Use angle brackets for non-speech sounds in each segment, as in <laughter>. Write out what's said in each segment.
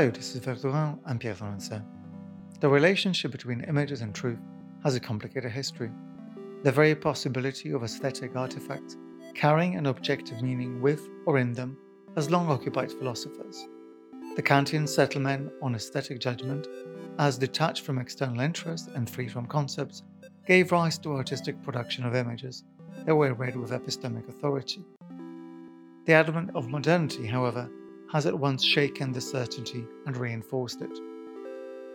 Hello, this is Verdurin and Pierre Francais. The relationship between images and truth has a complicated history. The very possibility of aesthetic artifacts carrying an objective meaning with or in them has long occupied philosophers. The Kantian settlement on aesthetic judgment, as detached from external interest and free from concepts, gave rise to artistic production of images that were read with epistemic authority. The advent of modernity, however, has at once shaken the certainty and reinforced it.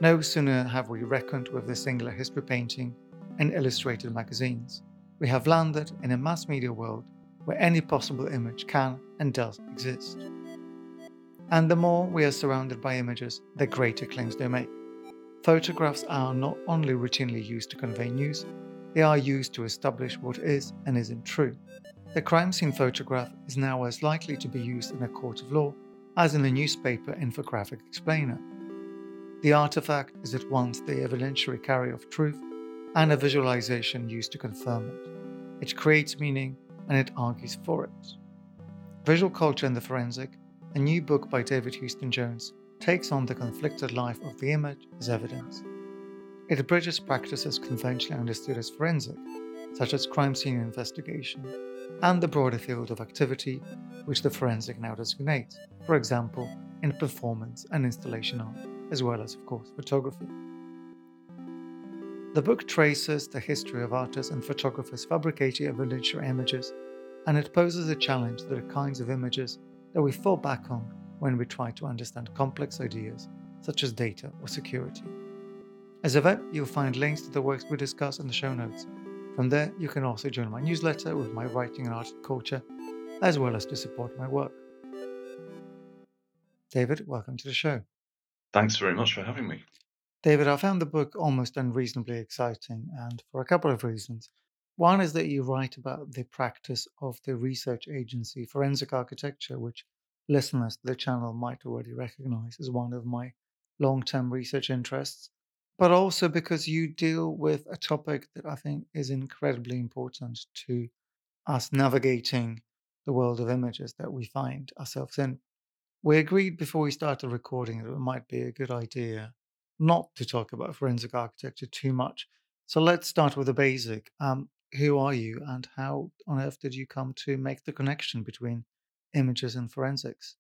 No sooner have we reckoned with the singular history painting and illustrated magazines, we have landed in a mass media world where any possible image can and does exist. And the more we are surrounded by images, the greater claims they make. Photographs are not only routinely used to convey news, they are used to establish what is and isn't true. The crime scene photograph is now as likely to be used in a court of law as in the newspaper infographic explainer. The artifact is at once the evidentiary carrier of truth and a visualization used to confirm it. It creates meaning and it argues for it. Visual Culture and the Forensic, a new book by David Houston Jones, takes on the conflicted life of the image as evidence. It bridges practices conventionally understood as forensic, such as crime scene investigation, and the broader field of activity which the forensic now designates, for example, in performance and installation art, as well as, of course, photography. The book traces the history of artists and photographers fabricating evidentiary images, and it poses a challenge to the kinds of images that we fall back on when we try to understand complex ideas such as data or security. As ever, you'll find links to the works we discuss in the show notes. From there, you can also join my newsletter with my writing and art culture, as well as to support my work. David, welcome to the show. Thanks very much for having me. David, I found the book almost unreasonably exciting, and for a couple of reasons. One is that you write about the practice of the research agency Forensic Architecture, which listeners to the channel might already recognize as one of my long term research interests, but also because you deal with a topic that I think is incredibly important to us navigating the world of images that we find ourselves in. We agreed before we started recording that it might be a good idea not to talk about forensic architecture too much. So let's start with the basic. Um, who are you and how on earth did you come to make the connection between images and forensics?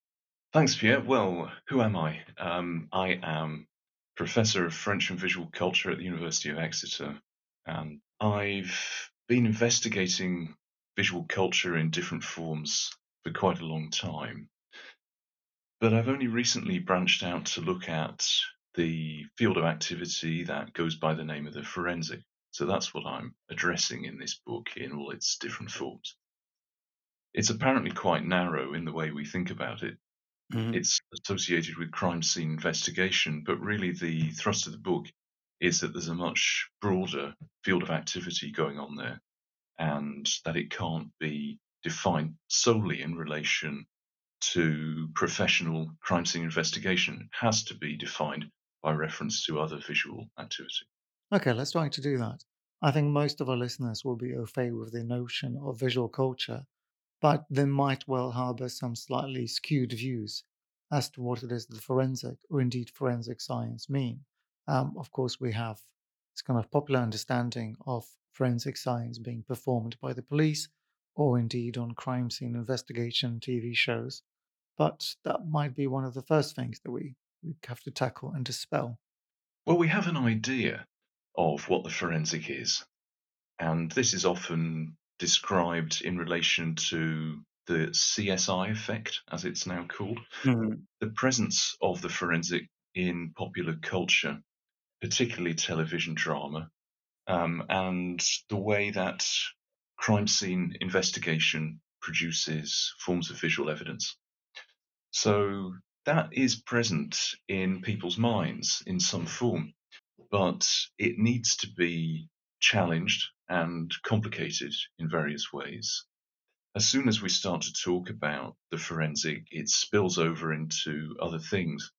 Thanks, Pierre. Well, who am I? Um, I am professor of French and visual culture at the University of Exeter, and I've been investigating visual culture in different forms for quite a long time. But I've only recently branched out to look at the field of activity that goes by the name of the forensic. So that's what I'm addressing in this book in all its different forms. It's apparently quite narrow in the way we think about it. Mm-hmm. It's associated with crime scene investigation, but really the thrust of the book is that there's a much broader field of activity going on there and that it can't be defined solely in relation to professional crime scene investigation. It has to be defined by reference to other visual activity. Okay, let's try to do that. I think most of our listeners will be au fait with the notion of visual culture, but they might well harbor some slightly skewed views as to what it is that forensic or indeed forensic science mean. Um, of course, we have this kind of popular understanding of forensic science being performed by the police or indeed on crime scene investigation TV shows. But that might be one of the first things that we, we have to tackle and dispel. Well, we have an idea of what the forensic is, and this is often described in relation to the CSI effect, as it's now called, mm-hmm. the presence of the forensic in popular culture, particularly television drama, um, and the way that crime scene investigation produces forms of visual evidence. So that is present in people's minds in some form, but it needs to be challenged and complicated in various ways. As soon as we start to talk about the forensic, it spills over into other things.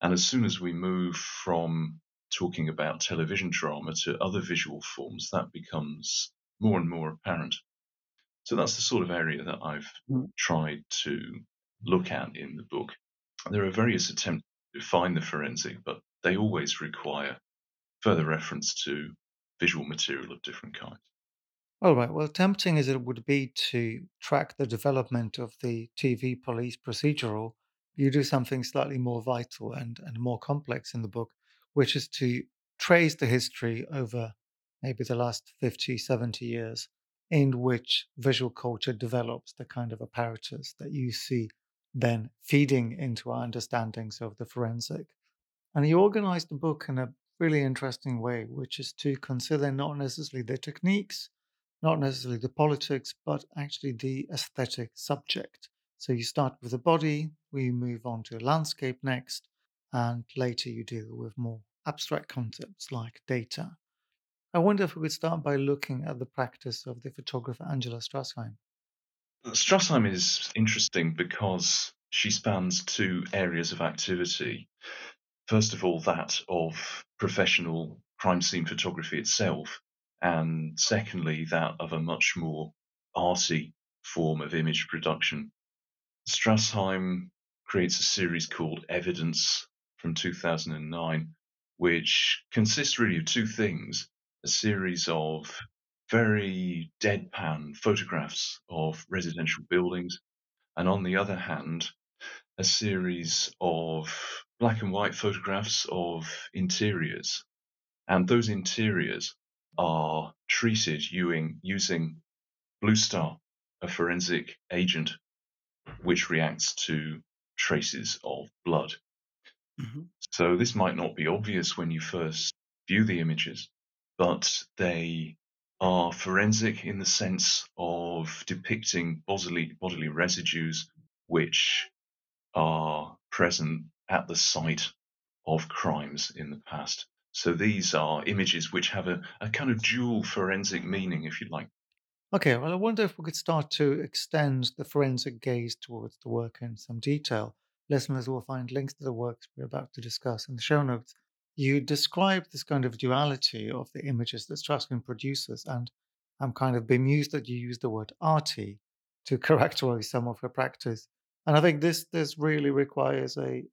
And as soon as we move from talking about television drama to other visual forms, that becomes more and more apparent. So that's the sort of area that I've mm. tried to look at in the book. There are various attempts to define the forensic, but they always require further reference to visual material of different kinds. All right. Well, tempting as it would be to track the development of the TV police procedural, you do something slightly more vital and, and more complex in the book, which is to trace the history over maybe the last 50, 70 years in which visual culture develops the kind of apparatus that you see then feeding into our understandings of the forensic. And you organize the book in a really interesting way, which is to consider not necessarily the techniques, not necessarily the politics, but actually the aesthetic subject. So you start with the body, we move on to landscape next, and later you deal with more abstract concepts like data. I wonder if we could start by looking at the practice of the photographer Angela Strassheim. Strassheim is interesting because she spans two areas of activity. First of all, that of professional crime scene photography itself, and secondly, that of a much more arty form of image production. Strassheim creates a series called Evidence from 2009, which consists really of two things a series of very deadpan photographs of residential buildings, and on the other hand, a series of black and white photographs of interiors. And those interiors are treated using, Blue Star, a forensic agent which reacts to traces of blood. Mm-hmm. So this might not be obvious when you first view the images, but they are forensic in the sense of depicting bodily, bodily residues which are present at the site of crimes in the past. So these are images which have a, a kind of dual forensic meaning, if you like. Okay, well, I wonder if we could start to extend the forensic gaze towards the work in some detail. Listeners will find links to the works we're about to discuss in the show notes you describe this kind of duality of the images that Strassheim produces, and I'm kind of bemused that you use the word arty to <laughs> characterize some of her practice. And I think this this really requires a,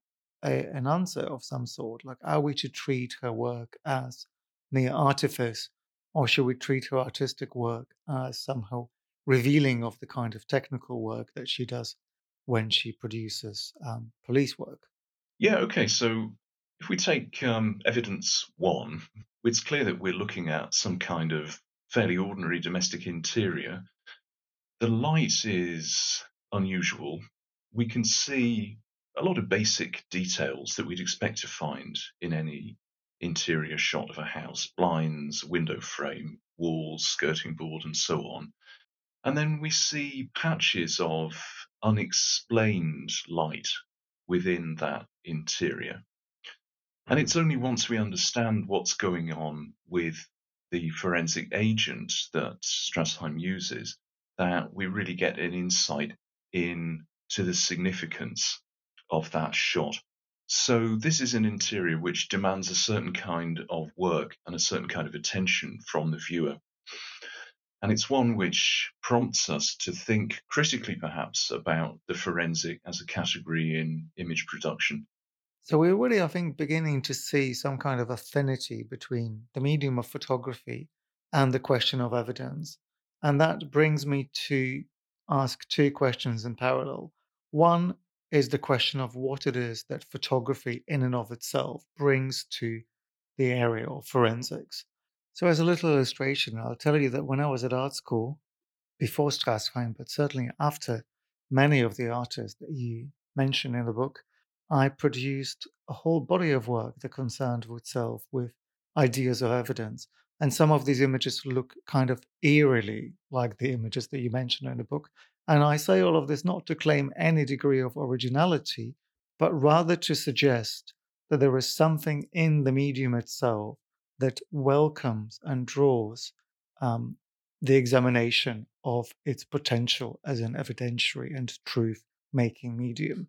a an answer of some sort. Like, are we to treat her work as mere artifice, or should we treat her artistic work as somehow revealing of the kind of technical work that she does when she produces um, police work? Yeah, okay. So if we take um, evidence one, it's clear that we're looking at some kind of fairly ordinary domestic interior. The light is unusual. We can see a lot of basic details that we'd expect to find in any interior shot of a house blinds, window frame, walls, skirting board, and so on. And then we see patches of unexplained light within that interior. And mm-hmm. it's only once we understand what's going on with the forensic agent that Strassheim uses that we really get an insight into the significance of that shot. So this is an interior which demands a certain kind of work and a certain kind of attention from the viewer. And it's one which prompts us to think critically, perhaps, about the forensic as a category in image production so we're really, I think, beginning to see some kind of affinity between the medium of photography and the question of evidence. And that brings me to ask two questions in parallel. One is the question of what it is that photography, in and of itself, brings to the area of forensics. So, as a little illustration, I'll tell you that when I was at art school, before Strassheim, but certainly after many of the artists that you mention in the book, I produced a whole body of work that concerned itself with ideas of evidence. And some of these images look kind of eerily like the images that you mentioned in the book. And I say all of this not to claim any degree of originality, but rather to suggest that there is something in the medium itself that welcomes and draws um, the examination of its potential as an evidentiary and truth making medium.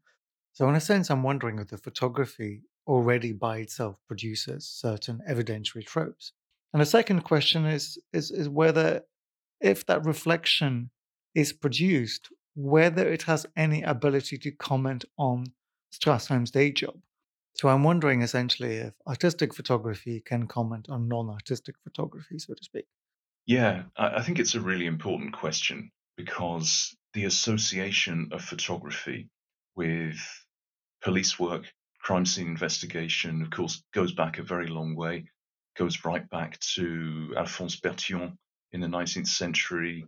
So, in a sense, I'm wondering if the photography already by itself produces certain evidentiary tropes. And the second question is, is, is whether, if that reflection is produced, whether it has any ability to comment on Strassheim's day job. So I'm wondering essentially if artistic photography can comment on non artistic photography, so to speak. Yeah, I, think it's a really important question because the association of photography with police work, crime scene investigation, of course, goes back a very long way, goes right back to Alphonse Bertillon in the 19th century,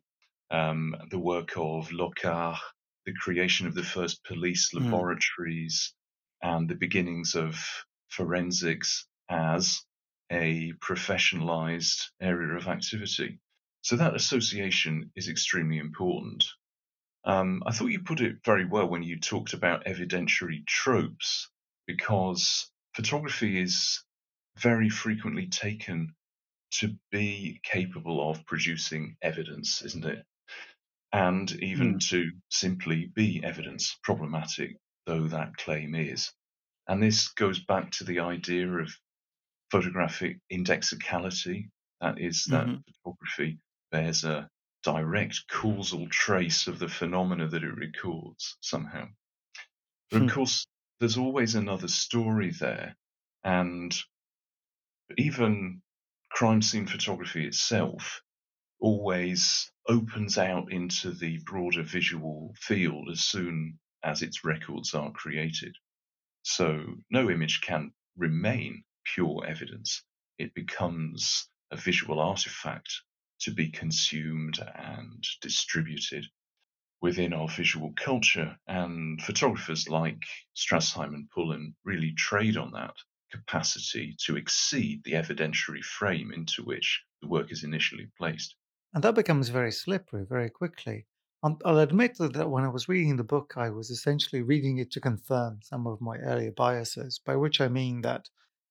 um, the work of Locard, the creation of the first police Mm. laboratories, and the beginnings of forensics as a professionalized area of activity. So that association is extremely important. Um, I thought you put it very well when you talked about evidentiary tropes, because photography is very frequently taken to be capable of producing evidence, isn't it? And even Mm. to simply be evidence, problematic though that claim is. And this goes back to the idea of photographic indexicality. That is, that Mhm. photography bears a direct causal trace of the phenomena that it records somehow. But of Hmm. course, there's always another story there. And even crime scene photography itself always opens out into the broader visual field as soon as its records are created. So no image can remain pure evidence. It becomes a visual artifact to be consumed and distributed within our visual culture. And photographers like Strassheim and Pullen really trade on that capacity to exceed the evidentiary frame into which the work is initially placed. And that becomes very slippery very quickly. Um, I'll admit that, that when I was reading the book, I was essentially reading it to confirm some of my earlier biases, by which I mean that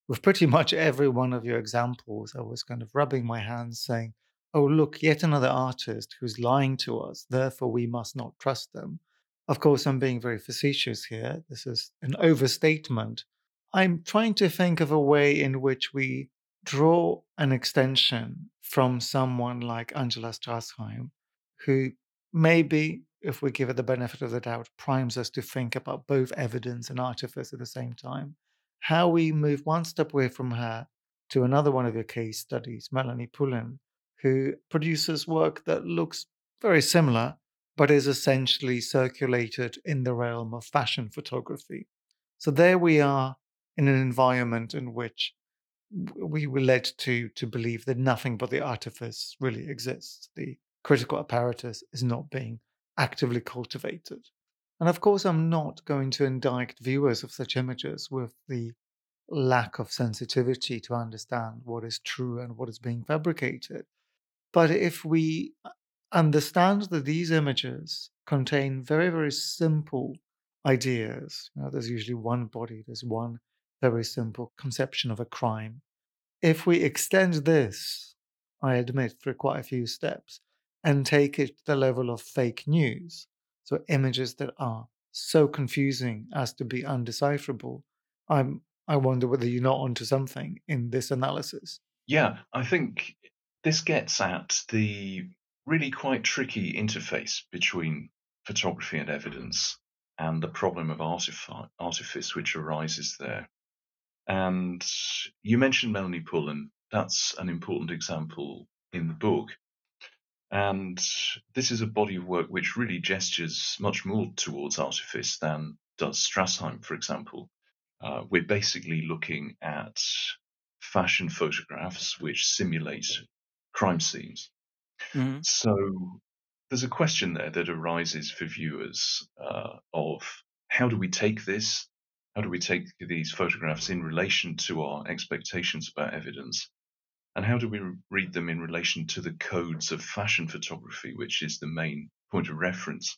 with pretty <laughs> much every one of your examples, I was kind of rubbing my hands saying, oh, look, yet another artist who's lying to us, therefore we must not trust them. Of course, I'm being very facetious here. This is an overstatement. I'm trying to think of a way in which we draw an extension from someone like Angela Strassheim, who maybe, if we give it the benefit of the doubt, primes us to think about both evidence and artifice at the same time. How we move one step away from her to another one of your case studies, Melanie Pullen, who produces work that looks very similar, but is essentially circulated in the realm of fashion photography. So there we are in an environment in which we were led to to believe that nothing but the artifice really exists. The critical apparatus is not being actively cultivated. And of course, I'm not going to indict viewers of such images with the lack of sensitivity to understand what is true and what is being fabricated. But if we understand that these images contain very, very simple ideas, you know, there's usually one body, there's one very simple conception of a crime. If we extend this, I admit, through quite a few steps and take it to the level of fake news, so images that are so confusing as to be undecipherable, I'm I wonder whether you're not onto something in this analysis. Yeah, I think this gets at the really quite tricky interface between photography and evidence and the problem of artifi- artifice which arises there. And you mentioned Melanie Pullen. That's an important example in the book. And this is a body of work which really gestures much more towards artifice than does Strassheim, for example. Uh, we're basically looking at fashion photographs which simulate crime scenes. Mhm. So there's a question there that arises for viewers uh, of how do we take this? How do we take these photographs in relation to our expectations about evidence? And how do we read them in relation to the codes of fashion photography, which is the main point of reference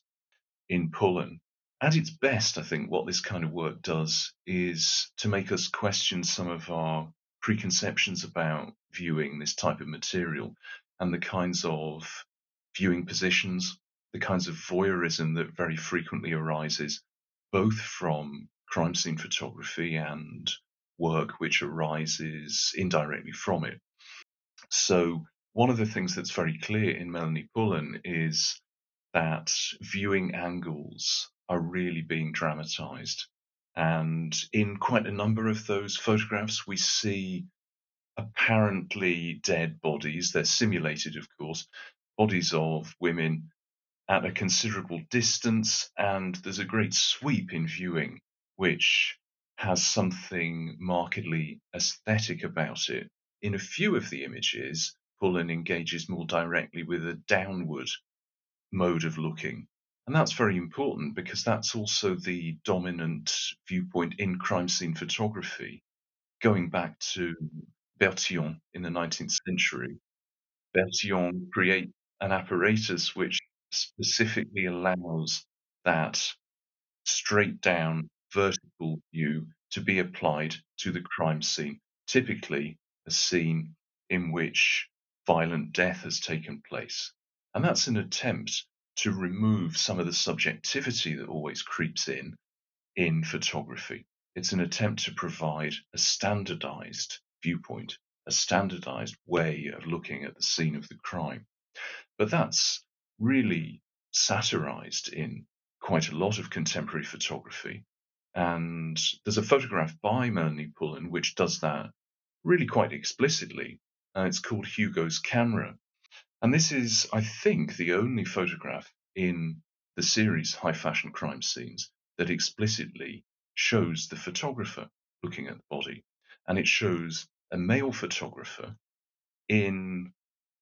in Pullen? At its best, I think what this kind of work does is to make us question some of our preconceptions about viewing this type of material and the kinds of viewing positions, the kinds of voyeurism that very frequently arises both from crime scene photography and work which arises indirectly from it. So, one of the things that's very clear in Melanie Pullen is that viewing angles are really being dramatized And in quite a number of those photographs, we see apparently dead bodies. They're simulated, of course, bodies of women at a considerable distance, and there's a great sweep in viewing, which has something markedly aesthetic about it. In a few of the images, Pullen engages more directly with a downward mode of looking. And that's very important because that's also the dominant viewpoint in crime scene photography. Going back to Bertillon in the 19th century, Bertillon create an apparatus which specifically allows that straight down vertical view to be applied to the crime scene, typically a scene in which violent death has taken place. And that's an attempt to remove some of the subjectivity that always creeps in in photography. It's an attempt to provide a standardized viewpoint, a standardized way of looking at the scene of the crime. But that's really satirized in quite a lot of contemporary photography. And there's a photograph by Melanie Pullen which does that really quite explicitly. And it's called Hugo's Camera. And this is, I think, the only photograph in the series High Fashion Crime Scenes that explicitly shows the photographer looking at the body. And it shows a male photographer in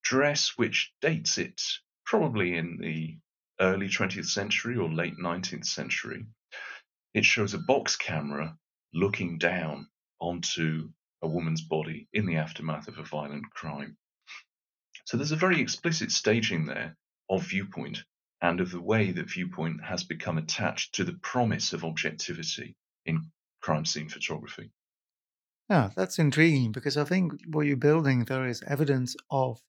dress which dates it probably in the early 20th century or late 19th century. It shows a box camera looking down onto a woman's body in the aftermath of a violent crime. So there's a very explicit staging there of viewpoint and of the way that viewpoint has become attached to the promise of objectivity in crime scene photography. Yeah, that's intriguing because I think what you're building there is evidence of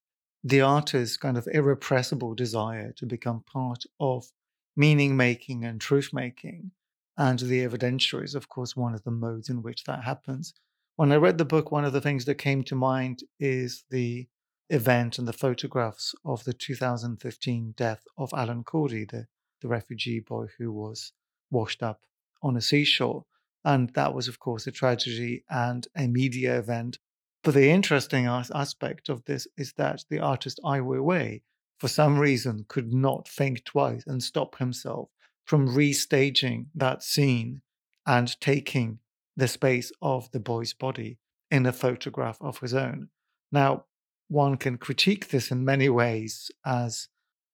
the artist's kind of irrepressible desire to become part of meaning making and truth making. And the evidentiary is, of course, one of the modes in which that happens. When I read the book, one of the things that came to mind is the event and the photographs of the 2015 death of Alan Kurdi, the, the refugee boy who was washed up on a seashore. And that was, of course, a tragedy and a media event but the interesting aspect of this is that the artist Ai Weiwei, for some reason, could not think twice and stop himself from restaging that scene and taking the space of the boy's body in a photograph of his own. Now, one can critique this in many ways as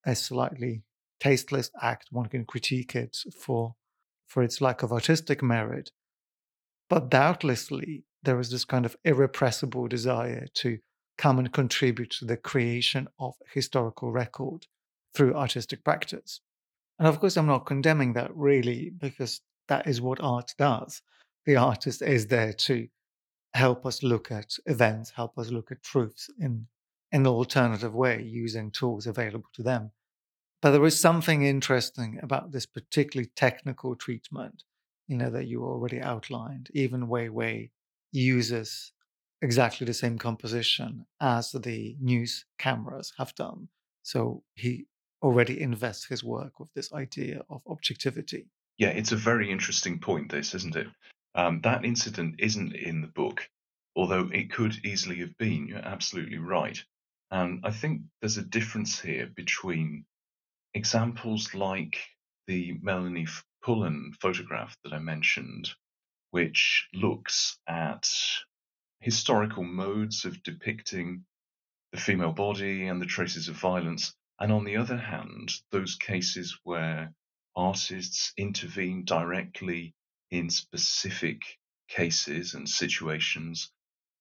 a slightly tasteless act. One can critique it for for its lack of artistic merit. But doubtlessly, there was this kind of irrepressible desire to come and contribute to the creation of a historical record through artistic practice. And of course, I'm not condemning that really, because that is what art does. The artist is there to help us look at events, help us look at truths in, in an alternative way using tools available to them. But there is something interesting about this particularly technical treatment, you know, that you already outlined, even Wei Wei uses exactly the same composition as the news cameras have done. So he already invests his work with this idea of objectivity. Yeah, it's a very interesting point, this, isn't it? Um, that incident isn't in the book, although it could easily have been. You're absolutely right. And I think there's a difference here between examples like the Melanie Pullen photograph that I mentioned, which looks at historical modes of depicting the female body and the traces of violence, and on the other hand, those cases where artists intervene directly in specific cases and situations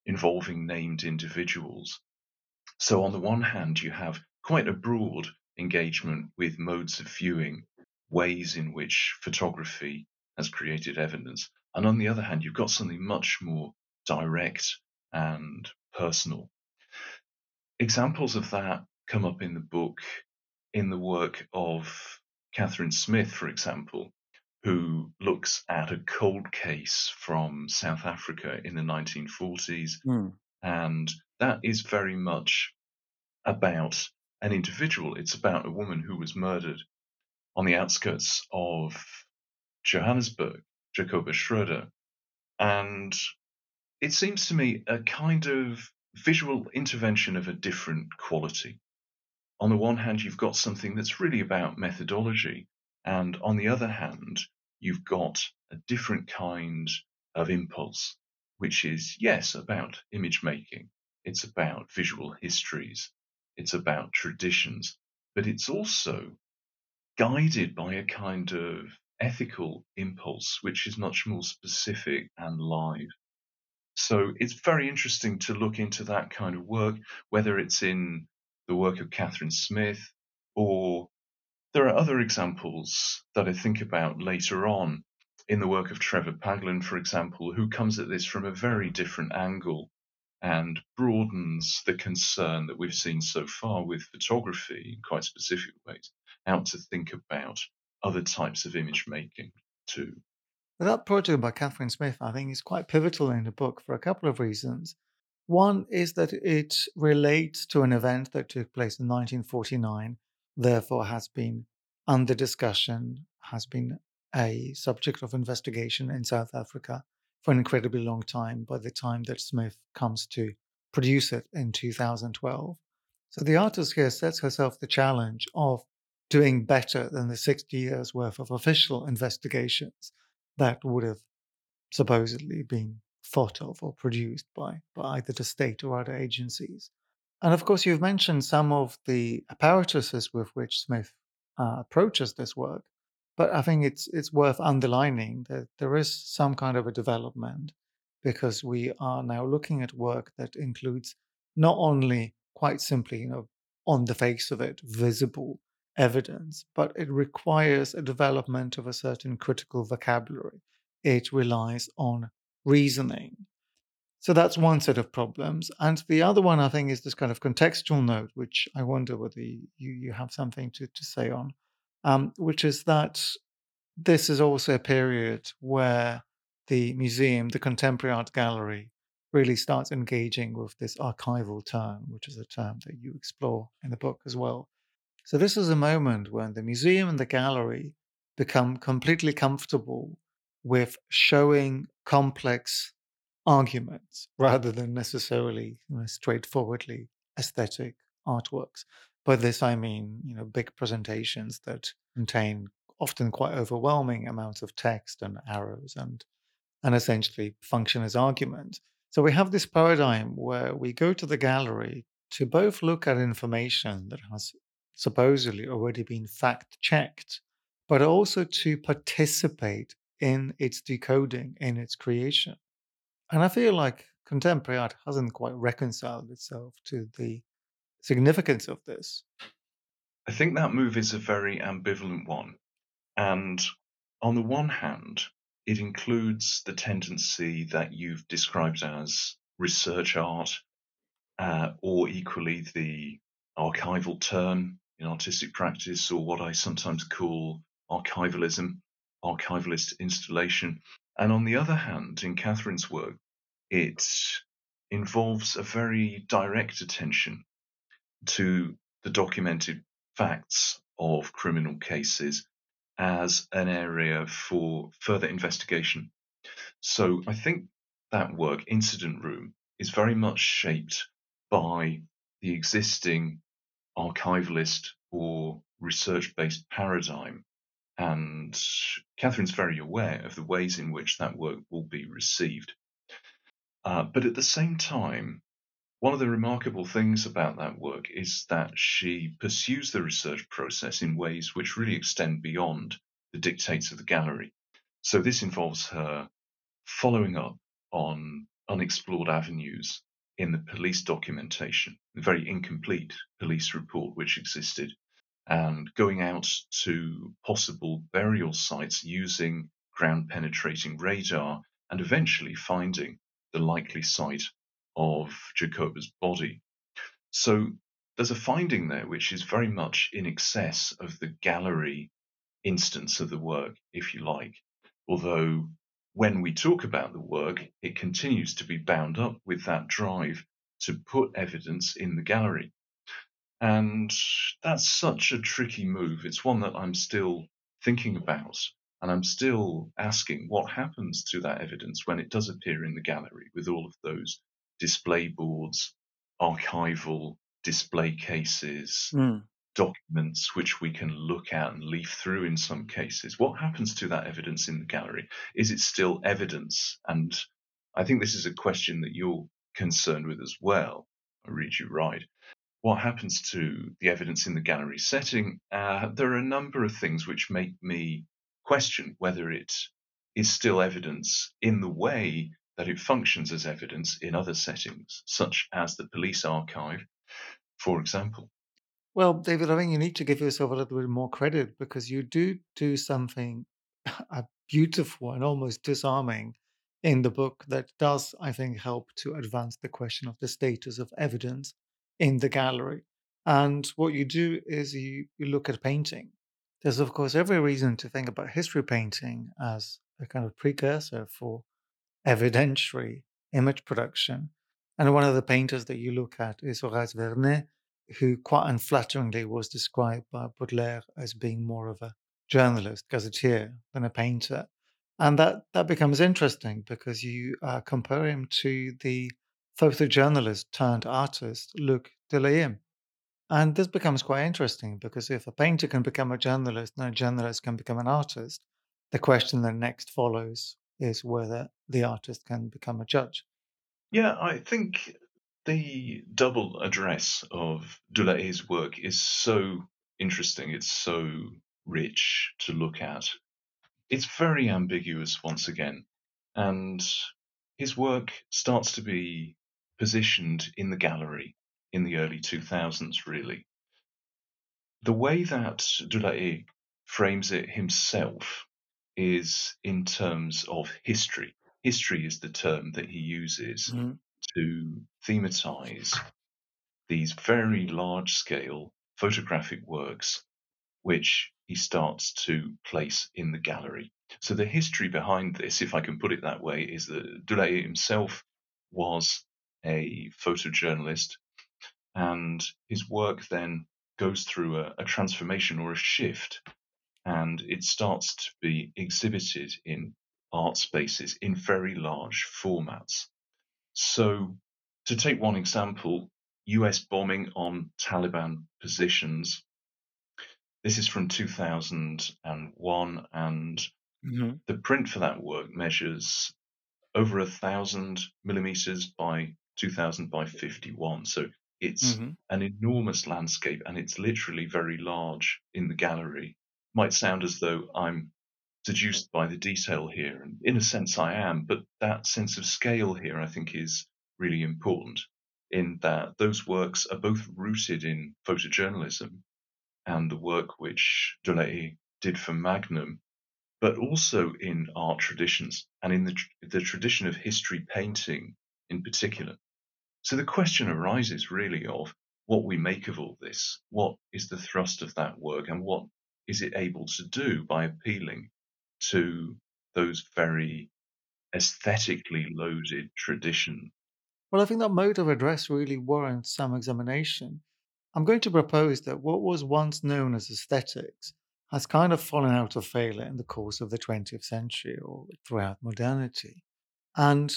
involving named individuals. So, on the one hand, you have quite a broad engagement with modes of viewing, ways in which photography has created evidence. And on the other hand, you've got something much more direct and personal. Examples of that come up in the book in the work of Kathryn Smith, for example, who looks at a cold case from South Africa in the 1940s. Mm. And that is very much about an individual. It's about a woman who was murdered on the outskirts of Johannesburg Jacoba Schroeder. And it seems to me a kind of visual intervention of a different quality. On the one hand, you've got something that's really about methodology, and on the other hand, you've got a different kind of impulse, which is, yes, about image making, it's about visual histories, it's about traditions, but it's also guided by a kind of ethical impulse, which is much more specific and live. So it's very interesting to look into that kind of work, whether it's in the work of Kathryn Smith or there are other examples that I think about later on in the work of Trevor Paglen, for example, who comes at this from a very different angle and broadens the concern that we've seen so far with photography in quite specific ways out to think about other types of image making too. That project by Kathryn Smith, I think, is quite pivotal in the book for a couple of reasons. One is that it relates to an event that took place in 1949, therefore has been under discussion, has been a subject of investigation in South Africa for an incredibly long time by the time that Smith comes to produce it in 2012. So the artist here sets herself the challenge of doing better than the 60 years worth of official investigations that would have supposedly been thought of or produced by, by either the state or other agencies. And of course, you've mentioned some of the apparatuses with which Smith uh, approaches this work, but I think it's it's worth underlining that there is some kind of a development because we are now looking at work that includes not only quite simply, you know, on the face of it, visible evidence, but it requires a development of a certain critical vocabulary. It relies on reasoning. So that's one set of problems. And the other one, I think, is this kind of contextual note, which I wonder whether you, you have something to, to say on, um, which is that this is also a period where the museum, the Contemporary Art Gallery, really starts engaging with this archival turn, which is a term that you explore in the book as well. So this is a moment when the museum and the gallery become completely comfortable with showing complex arguments rather than necessarily you know, straightforwardly aesthetic artworks. By this I mean, you know, big presentations that contain often quite overwhelming amounts of text and arrows and and essentially function as argument. So we have this paradigm where we go to the gallery to both look at information that has supposedly already been fact checked, but also to participate in its decoding, in its creation. And I feel like contemporary art hasn't quite reconciled itself to the significance of this. I think that move is a very ambivalent one. And on the one hand, it includes the tendency that you've described as research art, uh, or equally the archival turn in artistic practice, or what I sometimes call archivalism, archivalist installation. And on the other hand, in Kathryn's work, it involves a very direct attention to the documented facts of criminal cases as an area for further investigation. So I think that work, Incident Room, is very much shaped by the existing archivalist or research based paradigm and Kathryn's very aware of the ways in which that work will be received. Uh, but at the same time, one of the remarkable things about that work is that she pursues the research process in ways which really extend beyond the dictates of the gallery. So this involves her following up on unexplored avenues in the police documentation, the very incomplete police report which existed and going out to possible burial sites using ground penetrating radar and eventually finding the likely site of Jacoba's body. So there's a finding there which is very much in excess of the gallery instance of the work, if you like. Although when we talk about the work, it continues to be bound up with that drive to put evidence in the gallery. And that's such a tricky move. It's one that I'm still thinking about And I'm still asking what happens to that evidence when it does appear in the gallery with all of those display boards, archival display cases, Mm. documents which we can look at and leaf through in some cases. What happens to that evidence in the gallery? Is it still evidence? And I think this is a question that you're concerned with as well. I read you right. What happens to the evidence in the gallery setting? Uh, there are a number of things which make me question whether it is still evidence in the way that it functions as evidence in other settings, such as the police archive, for example. Well, David, I think you need to give yourself a little bit more credit because you do do something beautiful and almost disarming in the book that does, I think, help to advance the question of the status of evidence in the gallery. And what you do is you, you look at painting. There's, of course, every reason to think about history painting as a kind of precursor for evidentiary image production. And one of the painters that you look at is Horace Vernet, who quite unflatteringly was described by Baudelaire as being more of a journalist, gazetteer, than a painter. And that, that becomes interesting because you uh, compare him to the photojournalist turned artist Luc Delahaye. And this becomes quite interesting because if a painter can become a journalist and a journalist can become an artist, the question that next follows is whether the artist can become a judge. Yeah, I think the double address of Delahaye's work is so interesting. It's so rich to look at. It's very ambiguous once again. And his work starts to be positioned in the gallery in the early 2000s, really. The way that Delahaye frames it himself is in terms of history. History is the term that he uses Mhm. to thematize these very large scale photographic works, which he starts to place in the gallery. So the history behind this, if I can put it that way, is that Delahaye himself was a photojournalist, and his work then goes through a, a transformation or a shift, and it starts to be exhibited in art spaces in very large formats. So, to take one example, US bombing on Taliban positions. This is from 2001, and Mhm. the print for that work measures over a thousand millimeters by 2000 by 51. So it's Mhm. an enormous landscape and it's literally very large in the gallery. Might sound as though I'm seduced by the detail here, and in a sense I am, but that sense of scale here I think is really important in that those works are both rooted in photojournalism and the work which Delahaye did for Magnum, but also in art traditions and in the, tr- the tradition of history painting in particular. So the question arises really of what we make of all this. What is the thrust of that work and what is it able to do by appealing to those very aesthetically loaded traditions? Well, I think that mode of address really warrants some examination. I'm going to propose that what was once known as aesthetics has kind of fallen out of favor in the course of the 20th century or throughout modernity. And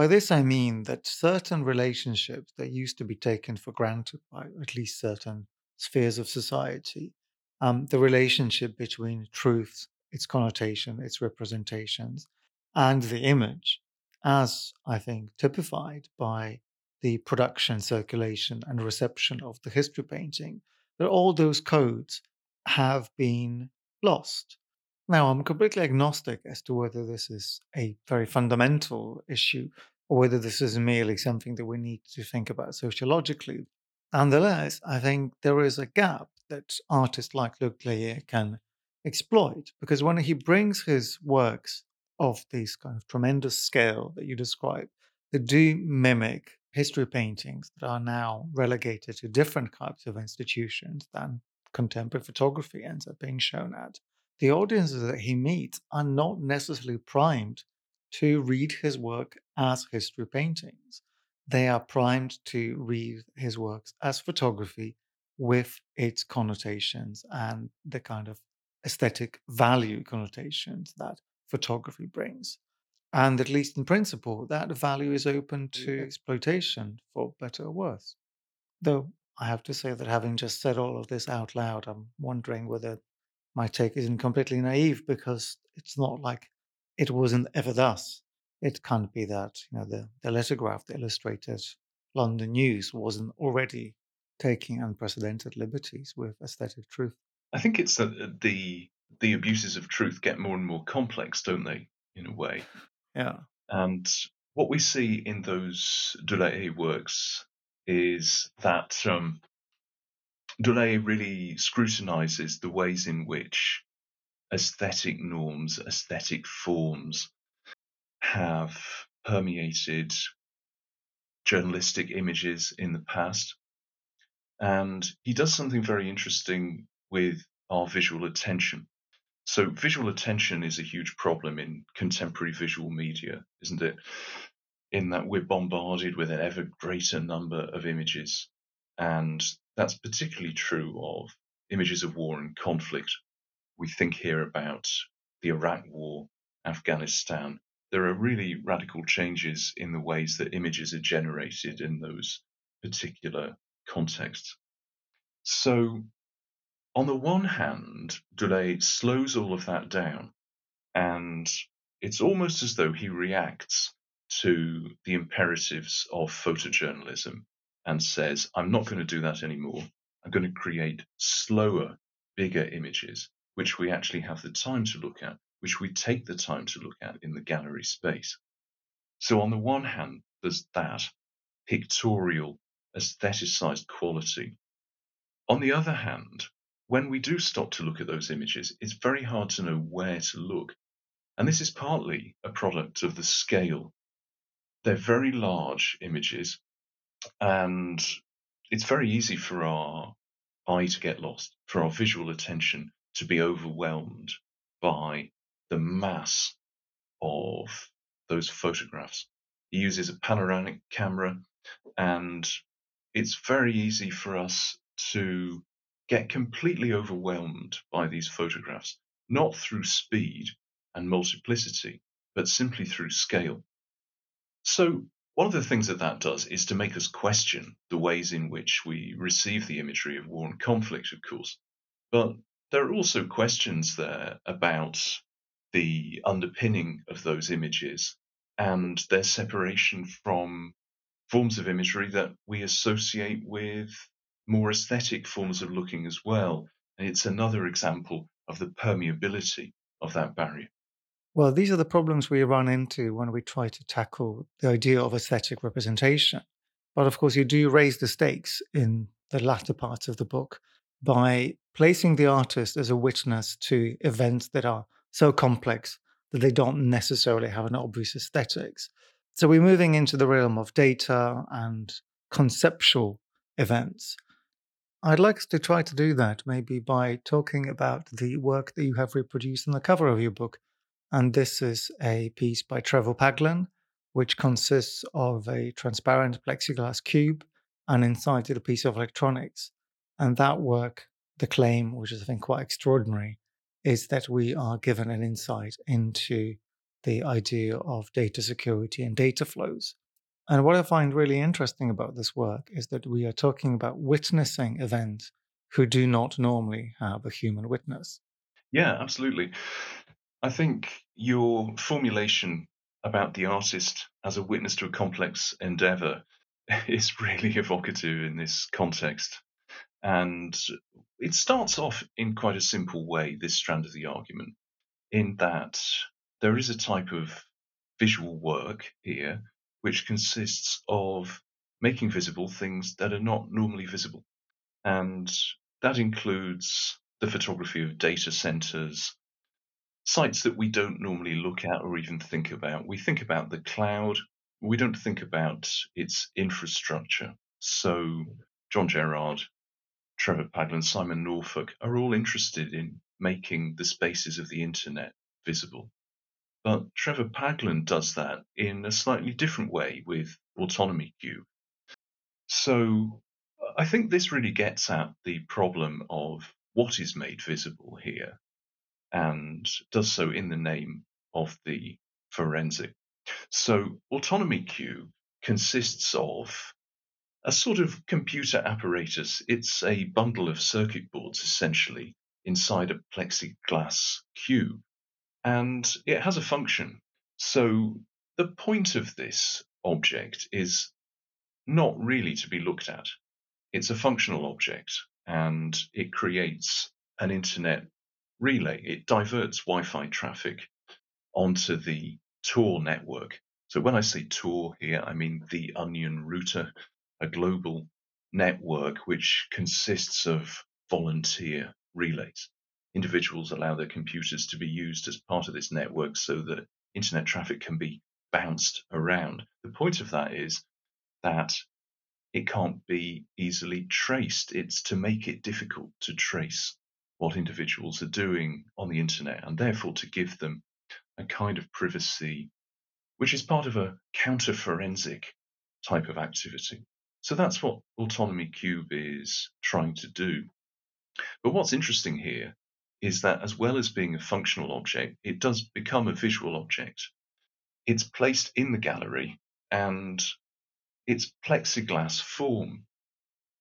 by this I mean that certain relationships that used to be taken for granted by at least certain spheres of society, um, the relationship between truth, its connotation, its representations, and the image, as I think typified by the production, circulation, and reception of the history painting, that all those codes have been lost. Now, I'm completely agnostic as to whether this is a very fundamental issue or whether this is merely something that we need to think about sociologically. Nonetheless, I think there is a gap that artists like Luc Delahaye can exploit because when he brings his works of this kind of tremendous scale that you describe that do mimic history paintings that are now relegated to different types of institutions than contemporary photography ends up being shown at, the audiences that he meets are not necessarily primed to read his work as history paintings. They are primed to read his works as photography with its connotations and the kind of aesthetic value connotations that photography brings. And at least in principle, that value is open to exploitation for better or worse. Though I have to say that having just said all of this out loud, I'm wondering whether my take isn't completely naive because it's not like it wasn't ever thus. It can't be that, you know, the, the lithograph, the illustrated London News wasn't already taking unprecedented liberties with aesthetic truth. I think it's that uh, the the abuses of truth get more and more complex, don't they? In a way. Yeah. And what we see in those Delahaye works is that um, Delahaye really scrutinizes the ways in which aesthetic norms, aesthetic forms have permeated journalistic images in the past. And he does something very interesting with our visual attention. So, visual attention is a huge problem in contemporary visual media, isn't it? In that we're bombarded with an ever greater number of images. And that's particularly true of images of war and conflict. We think here about the Iraq War, Afghanistan. There are really radical changes in the ways that images are generated in those particular contexts. So, on the one hand, Delahaye slows all of that down, and it's almost as though he reacts to the imperatives of photojournalism and says, I'm not going to do that anymore. I'm going to create slower, bigger images, which we actually have the time to look at, which we take the time to look at in the gallery space. So, on the one hand, there's that pictorial, aestheticized quality. On the other hand, when we do stop to look at those images, it's very hard to know where to look. And this is partly a product of the scale. They're very large images, and it's very easy for our eye to get lost, for our visual attention to be overwhelmed by the mass of those photographs. He uses a panoramic camera, and it's very easy for us to get completely overwhelmed by these photographs, not through speed and multiplicity, but simply through scale. So, one of the things that that does is to make us question the ways in which we receive the imagery of war and conflict, of course. But there are also questions there about the underpinning of those images and their separation from forms of imagery that we associate with more aesthetic forms of looking as well. And it's another example of the permeability of that barrier. Well, these are the problems we run into when we try to tackle the idea of aesthetic representation. But of course, you do raise the stakes in the latter part of the book by placing the artist as a witness to events that are so complex that they don't necessarily have an obvious aesthetics. So we're moving into the realm of data and conceptual events. I'd like to try to do that maybe by talking about the work that you have reproduced on the cover of your book. And this is a piece by Trevor Paglen, which consists of a transparent plexiglass cube and inside it a piece of electronics. And that work, the claim, which is I think quite extraordinary, is that we are given an insight into the idea of data security and data flows. And what I find really interesting about this work is that we are talking about witnessing events who do not normally have a human witness. Yeah, absolutely. I think your formulation about the artist as a witness to a complex endeavor <laughs> is really evocative in this context. And it starts off in quite a simple way, this strand of the argument, in that there is a type of visual work here which consists of making visible things that are not normally visible. And that includes the photography of data centers, sites that we don't normally look at or even think about. We think about the cloud, we don't think about its infrastructure. So, John Gerrard, Trevor Paglen, Simon Norfolk are all interested in making the spaces of the internet visible. But Trevor Paglen does that in a slightly different way with Autonomy Cube. So I think this really gets at the problem of what is made visible here. And does so in the name of the forensic. So Autonomy Cube consists of a sort of computer apparatus. It's a bundle of circuit boards essentially inside a plexiglass cube and it has a function. So the point of this object is not really to be looked at. It's a functional object and it creates an internet relay. It diverts Wi Fi traffic onto the Tor network. So when I say Tor here, I mean the Onion router, a global network which consists of volunteer relays. Individuals allow their computers to be used as part of this network so that internet traffic can be bounced around. The point of that is that it can't be easily traced. It's to make it difficult to trace what individuals are doing on the internet and therefore to give them a kind of privacy which is part of a counter forensic type of activity. So that's what Autonomy Cube is trying to do. But what's interesting here is that as well as being a functional object, it does become a visual object. It's placed in the gallery and its plexiglass form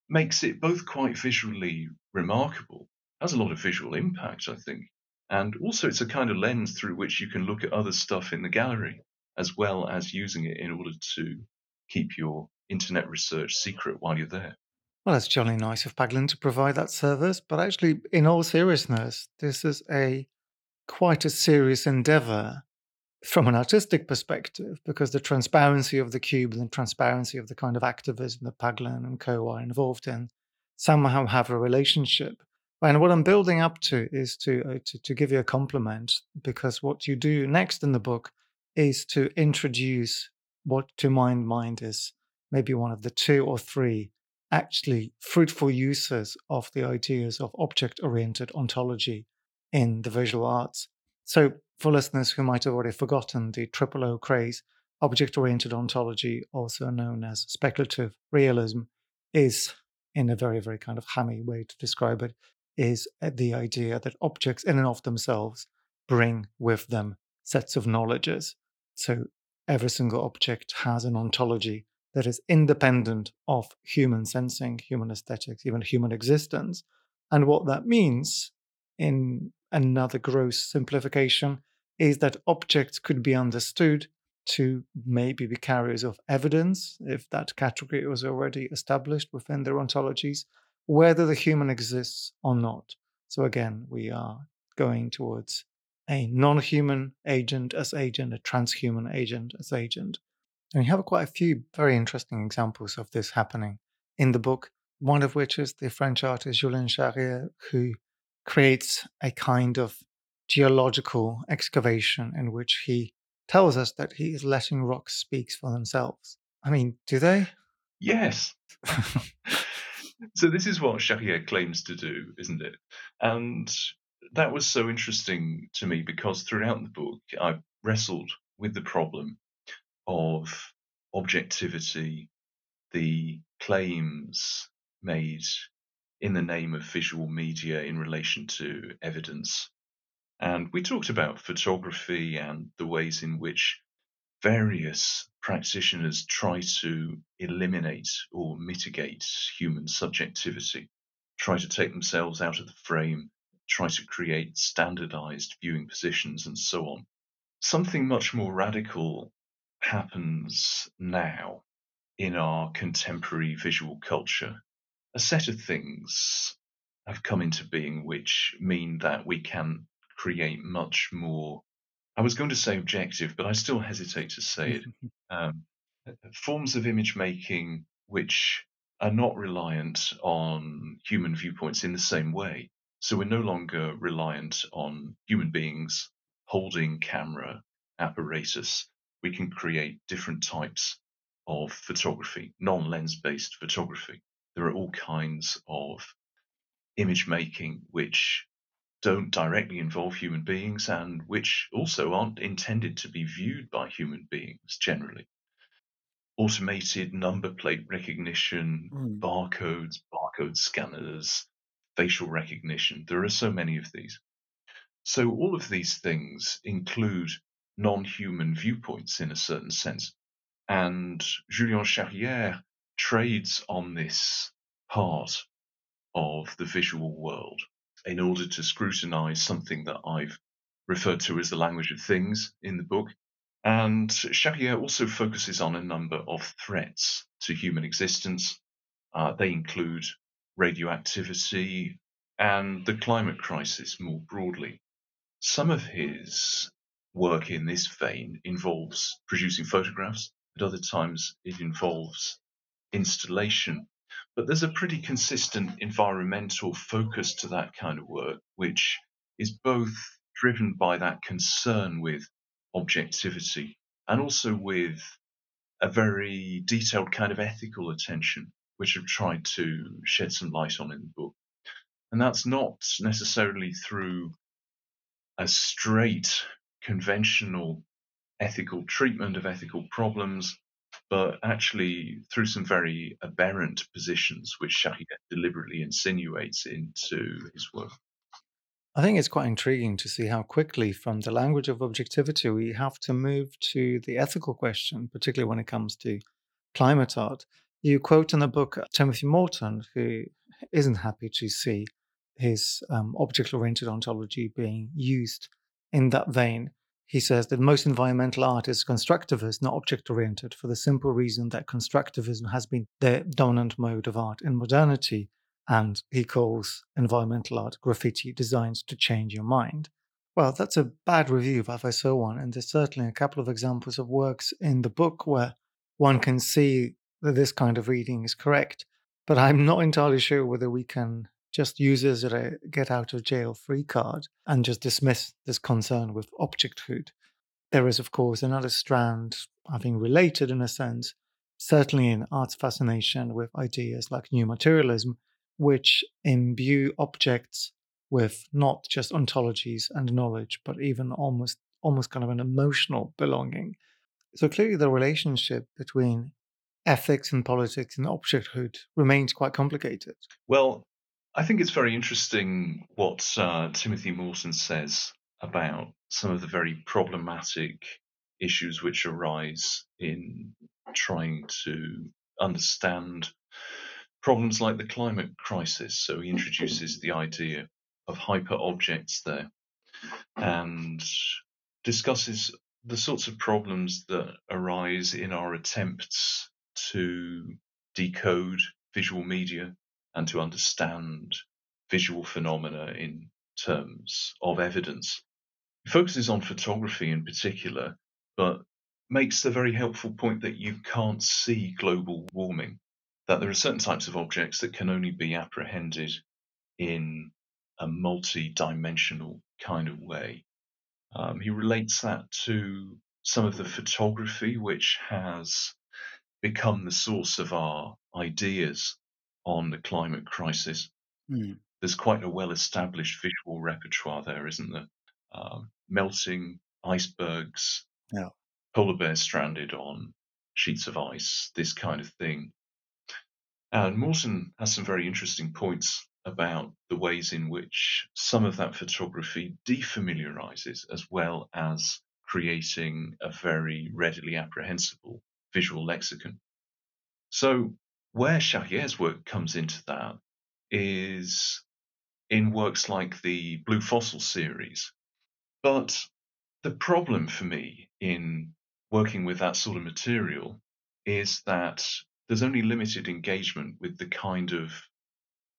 makes it both quite visually remarkable, has a lot of visual impact, I think, and also it's a kind of lens through which you can look at other stuff in the gallery, as well as using it in order to keep your internet research secret while you're there. Well, it's jolly nice of Paglen to provide that service, but actually, in all seriousness, this is a quite a serious endeavor from an artistic perspective because the transparency of the cube and the transparency of the kind of activism that Paglen and co are involved in somehow have a relationship. And what I'm building up to is to, uh, to to give you a compliment because what you do next in the book is to introduce what to my mind is maybe one of the two or three actually fruitful uses of the ideas of object oriented ontology in the visual arts. So, for listeners who might have already forgotten the triple O craze, object oriented ontology, also known as speculative realism, is, in a very, very kind of hammy way to describe it, is uh, the idea that objects in and of themselves bring with them sets of knowledges. So every single object has an ontology that is independent of human sensing, human aesthetics, even human existence. And what that means, in another gross simplification, is that objects could be understood to maybe be carriers of evidence, if that category was already established within their ontologies, whether the human exists or not. So again, we are going towards a non human agent as agent, a transhuman agent as agent. And you have quite a few very interesting examples of this happening in the book, one of which is the French artist Julian Charrière, who creates a kind of geological excavation in which he tells us that he is letting rocks speak for themselves. I mean, do they? Yes. <laughs> so this is what Charrière claims to do, isn't it? And that was so interesting to me because throughout the book I wrestled with the problem of objectivity, the claims made in the name of visual media in relation to evidence. And we talked about photography and the ways in which various practitioners try to eliminate or mitigate human subjectivity, try to take themselves out of the frame, try to create standardized viewing positions, and so on. Something much more radical happens now in our contemporary visual culture, a set of things have come into being which mean that we can create much more. I was going to say objective, but I still hesitate to say it. <laughs> Um, forms of image making which are not reliant on human viewpoints in the same way. So we're no longer reliant on human beings holding camera apparatus we can create different types of photography, non lens based photography. There are all kinds of image making which don't directly involve human beings and which also aren't intended to be viewed by human beings generally. Automated number plate recognition, mm. barcodes, barcode scanners, facial recognition. There are so many of these. So all of these things include non-human viewpoints in a certain sense. And Julian Charrière trades on this part of the visual world in order to scrutinize something that I've referred to as the language of things in the book. And Charrière also focuses on a number of threats to human existence. Uh, they include radioactivity and the climate crisis more broadly. Some of his work in this vein involves producing photographs, at other times it involves installation. But there's a pretty consistent environmental focus to that kind of work, which is both driven by that concern with objectivity and also with a very detailed kind of ethical attention, which I've tried to shed some light on in the book. And that's not necessarily through a straight conventional ethical treatment of ethical problems, but actually through some very aberrant positions which Charrière deliberately insinuates into his work. I think it's quite intriguing to see how quickly, from the language of objectivity, we have to move to the ethical question, particularly when it comes to climate art. You quote in the book Timothy Morton, who isn't happy to see his um, object oriented ontology being used in that vein. He says that most environmental art is constructivist, not object oriented, for the simple reason that constructivism has been the dominant mode of art in modernity. And he calls environmental art graffiti designed to change your mind. Well, that's a bad review of I saw one, and there's certainly a couple of examples of works in the book where one can see that this kind of reading is correct. But I'm not entirely sure whether we can just use it as a get out of jail free card and just dismiss this concern with objecthood. There is, of course, another strand, having related in a sense, certainly in art's fascination with ideas like new materialism, which imbue objects with not just ontologies and knowledge, but even almost almost kind of an emotional belonging. So clearly the relationship between ethics and politics and objecthood remains quite complicated. Well, I think it's very interesting what uh, Timothy Morton says about some of the very problematic issues which arise in trying to understand problems like the climate crisis. So he introduces the idea of hyper objects there and discusses the sorts of problems that arise in our attempts to decode visual media and to understand visual phenomena in terms of evidence. He focuses on photography in particular, but makes the very helpful point that you can't see global warming, that there are certain types of objects that can only be apprehended in a multi dimensional kind of way. Um, he relates that to some of the photography which has become the source of our ideas on the climate crisis. Mm. There's quite a well established visual repertoire there, isn't there? Um, melting icebergs, yeah. polar bears stranded on sheets of ice, this kind of thing. And Morton has some very interesting points about the ways in which some of that photography defamiliarizes as well as creating a very readily apprehensible visual lexicon. So where Charrière's work comes into that is in works like the Blue Fossil series. But the problem for me in working with that sort of material is that there's only limited engagement with the kind of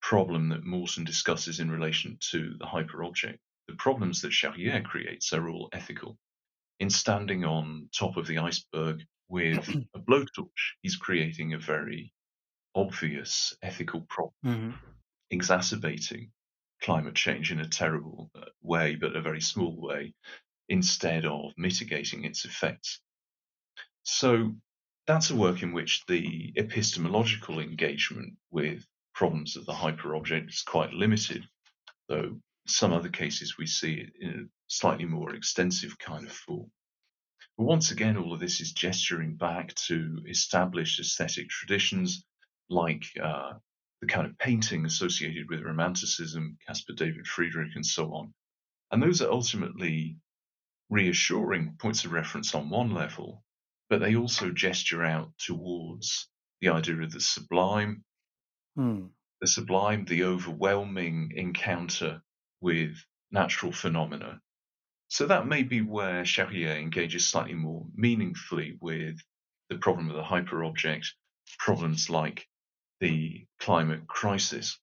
problem that Morton discusses in relation to the hyperobject. The problems that Charrière creates are all ethical. In standing on top of the iceberg with <clears throat> a blowtorch, he's creating a very obvious ethical problem, mm-hmm. exacerbating climate change in a terrible uh, way, but a very small way, instead of mitigating its effects. So that's a work in which the epistemological engagement with problems of the hyperobject is quite limited, though some other cases we see it in a slightly more extensive kind of form. But once again, all of this is gesturing back to established aesthetic traditions like uh, the kind of painting associated with Romanticism, Caspar David Friedrich, and so on. And those are ultimately reassuring points of reference on one level, but they also gesture out towards the idea of the sublime, Hmm. the sublime, the overwhelming encounter with natural phenomena. So that may be where Charrière engages slightly more meaningfully with the problem of the hyperobject, problems like the climate crisis.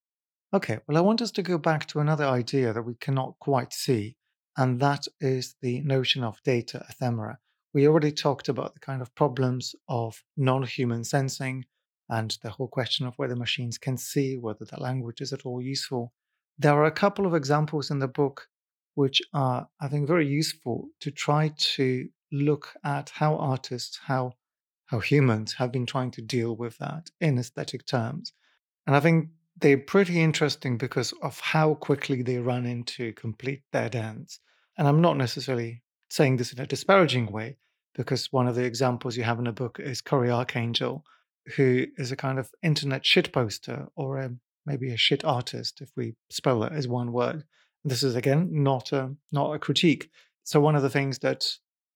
Okay, well, I want us to go back to another idea that we cannot quite see, and that is the notion of data ephemera. We already talked about the kind of problems of non human sensing and the whole question of whether machines can see, whether the language is at all useful. There are a couple of examples in the book which are, I think, very useful to try to look at how artists, how how humans have been trying to deal with that in aesthetic terms. And I think they're pretty interesting because of how quickly they run into complete dead ends. And I'm not necessarily saying this in a disparaging way, because one of the examples you have in the book is Cory Arcangel, who is a kind of internet shit poster or a, maybe a shit artist, if we spell it as one word. This is again not a not a critique. So one of the things that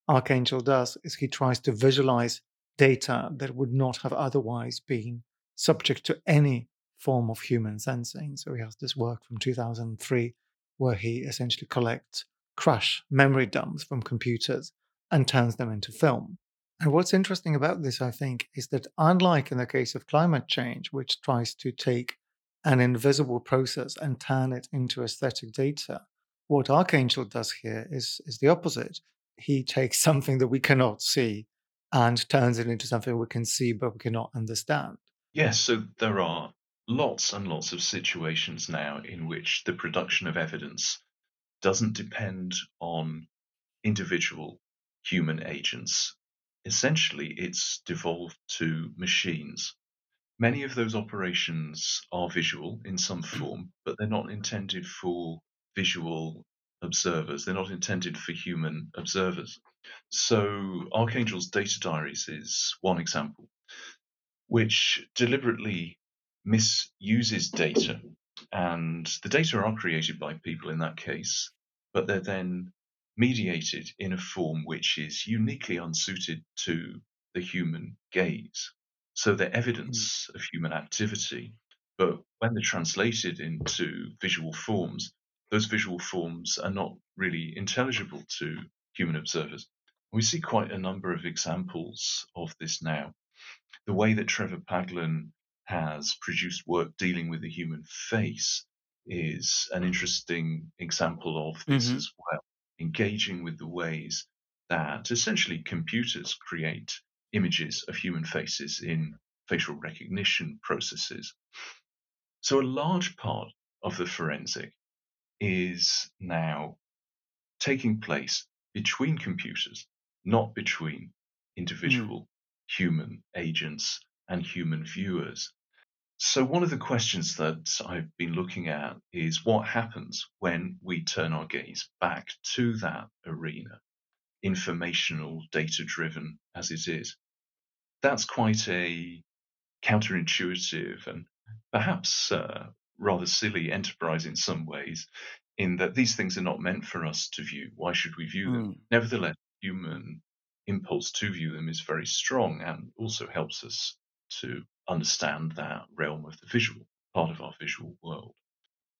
Arcangel does is he tries to visualize data that would not have otherwise been subject to any form of human sensing. So he has this work from 2003 where he essentially collects crash memory dumps from computers and turns them into film. And what's interesting about this, I think, is that unlike in the case of climate change, which tries to take an invisible process and turn it into aesthetic data, what Arcangel does here is, is the opposite. He takes <laughs> something that we cannot see and turns it into something we can see but we cannot understand. Yes, so there are lots and lots of situations now in which the production of evidence doesn't depend on individual human agents. Essentially, it's devolved to machines. Many of those operations are visual in some form, but they're not intended for visual observers. They're not intended for human observers. So, Arcangel's data diaries is one example, which deliberately misuses data. And the data are created by people in that case, but they're then mediated in a form which is uniquely unsuited to the human gaze. So they're evidence hmm. of human activity, but when they're translated into visual forms, those visual forms are not really intelligible to human observers. We see quite a number of examples of this now. The way that Trevor Paglen has produced work dealing with the human face is an interesting example of this Mhm. as well, engaging with the ways that essentially computers create images of human faces in facial recognition processes. So, a large part of the forensic is now taking place between computers, not between individual human agents and human viewers. So, one of the questions that I've been looking at is what happens when we turn our gaze back to that arena, informational, data driven as it is. That's quite a counterintuitive and perhaps uh, rather silly enterprise in some ways, in that these things are not meant for us to view. Why should we view them? Mm. Nevertheless, human impulse to view them is very strong and also helps us to understand that realm of the visual, part of our visual world.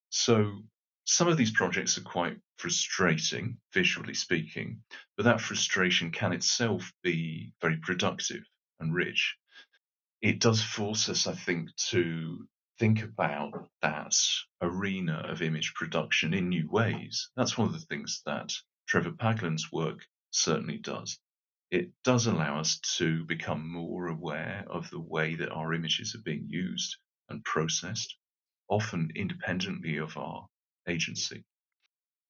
So some of these projects are quite frustrating, visually speaking, but that frustration can itself be very productive and rich. It does force us, I think, to think about that arena of image production in new ways. That's one of the things that Trevor Paglen's work certainly does. It does allow us to become more aware of the way that our images are being used and processed, often independently of our agency.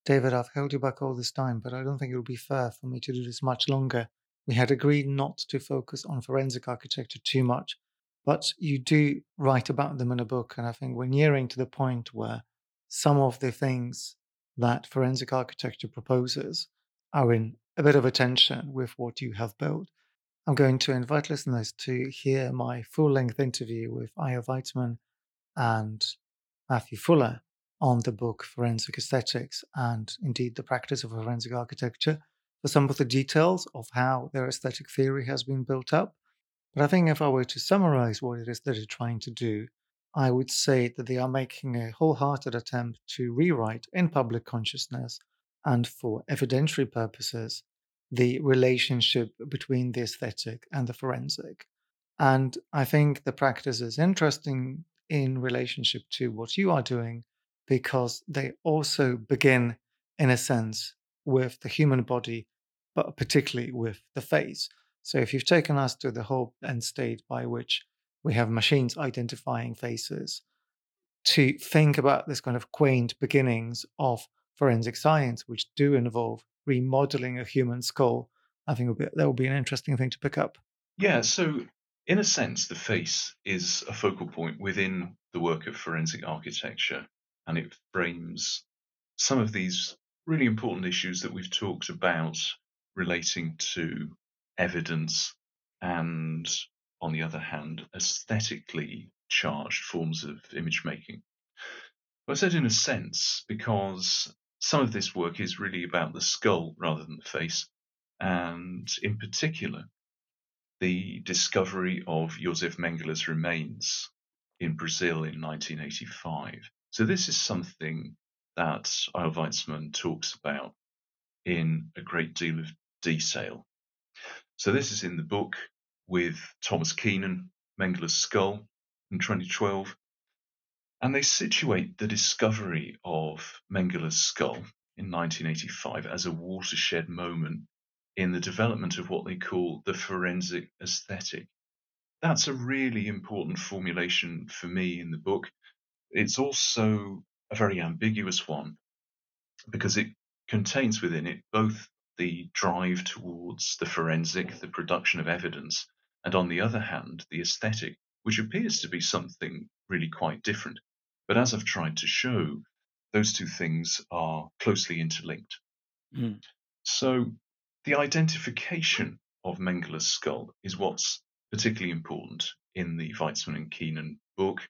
David, I've held you back all this time, but I don't think it would be fair for me to do this much longer. We had agreed not to focus on forensic architecture too much, but you do write about them in a book, and I think we're nearing to the point where some of the things that forensic architecture proposes are in a bit of a tension with what you have built. I'm going to invite listeners to hear my full length interview with Eyal Weizman and Matthew Fuller on the book Forensic Aesthetics and indeed the practice of forensic architecture for some of the details of how their aesthetic theory has been built up. But I think if I were to summarize what it is that they're trying to do, I would say that they are making a wholehearted attempt to rewrite in public consciousness and for evidentiary purposes the relationship between the aesthetic and the forensic. And I think the practice is interesting in relationship to what you are doing because they also begin, in a sense, with the human body, but particularly with the face. So if you've taken us to the whole end state by which we have machines identifying faces, to think about this kind of quaint beginnings of forensic science, which do involve remodeling a human skull, I think be, that will be an interesting thing to pick up. Yeah, so in a sense, the face is a focal point within the work of forensic architecture, and it frames some of these really important issues that we've talked about relating to evidence and, on the other hand, aesthetically charged forms of image making. I said in a sense because some of this work is really about the skull rather than the face, and in particular, the discovery of Josef Mengele's remains in Brazil in 1985. So this is something that Eyal Weizman talks about in a great deal of detail. So this is in the book with Thomas Keenan, Mengele's Skull, in 2012. And they situate the discovery of Mengele's skull in 1985 as a watershed moment in the development of what they call the forensic aesthetic. That's a really important formulation for me in the book. It's also a very ambiguous one because it contains within it both the drive towards the forensic, the production of evidence, and on the other hand, the aesthetic, which appears to be something really quite different. But as I've tried to show, those two things are closely interlinked. Mm. So the identification of Mengele's skull is what's particularly important in the Weizman and Keenan book.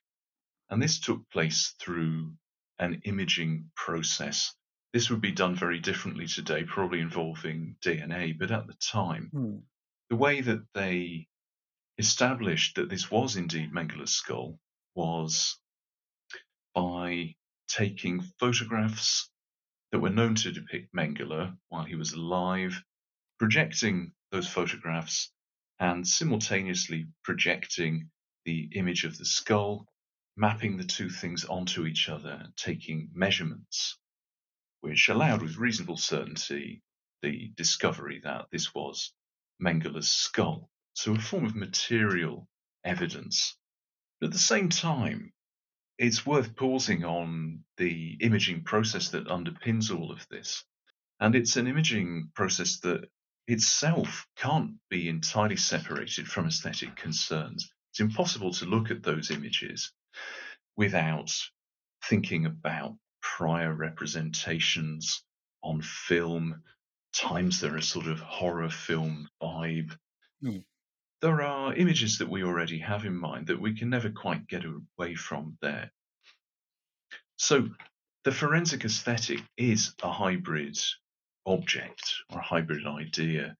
And this took place through an imaging process. This would be done very differently today, probably involving DNA, but at the time, hmm. the way that they established that this was indeed Mengele's skull was by taking photographs that were known to depict Mengele while he was alive, projecting those photographs, and simultaneously projecting the image of the skull, mapping the two things onto each other, taking measurements, which allowed with reasonable certainty the discovery that this was Mengele's skull. So, a form of material evidence. But at the same time, it's worth pausing on the imaging process that underpins all of this. And it's an imaging process that itself can't be entirely separated from aesthetic concerns. It's impossible to look at those images without thinking about prior representations on film, times there are sort of horror film vibe. Mm there are images that we already have in mind that we can never quite get away from there. So the forensic aesthetic is a hybrid object or a hybrid idea,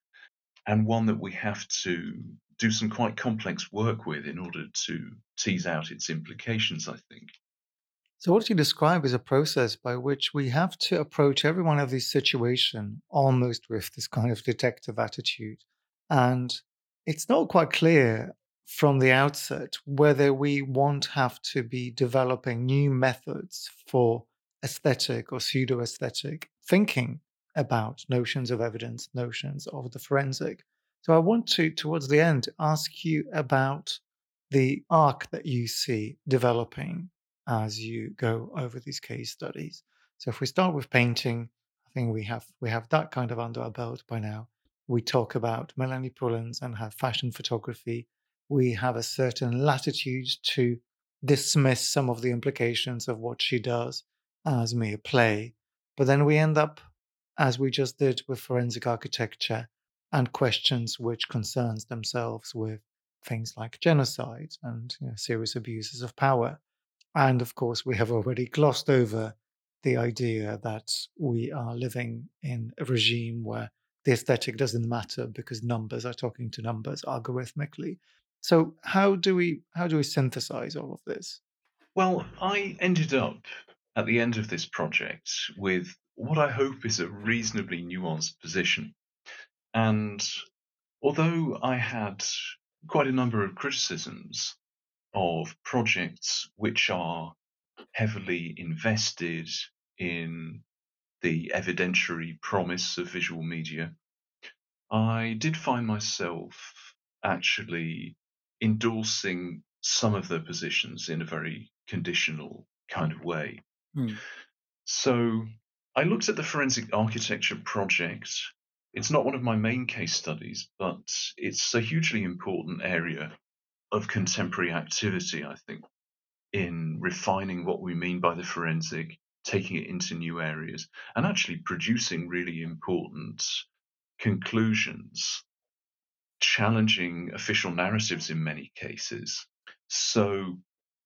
and one that we have to do some quite complex work with in order to tease out its implications, I think. So, what you describe is a process by which we have to approach every one of these situations almost with this kind of detective attitude and it's not quite clear from the outset whether we won't have to be developing new methods for aesthetic or pseudo aesthetic thinking about notions of evidence, notions of the forensic. So I want to, towards the end, ask you about the arc that you see developing as you go over these case studies. So if we start with painting, I think we have we have that kind of under our belt by now we talk about Melanie Pullen's and her fashion photography, we have a certain latitude to dismiss some of the implications of what she does as mere play. But then we end up, as we just did with forensic architecture, and questions which concerns themselves with things like genocide and you know, serious abuses of power. And of course, we have already glossed over the idea that we are living in a regime where the aesthetic doesn't matter because numbers are talking to numbers algorithmically. So how do we how do we synthesize all of this? Well, I ended up at the end of this project with what I hope is a reasonably nuanced position. And although I had quite a number of criticisms of projects which are heavily invested in the evidentiary promise of visual media, I did find myself actually endorsing some of their positions in a very conditional kind of way. Hmm. So I looked at the forensic architecture project. It's not one of my main case studies, but it's a hugely important area of contemporary activity, I think, in refining what we mean by the forensic, taking it into new areas, and actually producing really important conclusions, challenging official narratives in many cases. So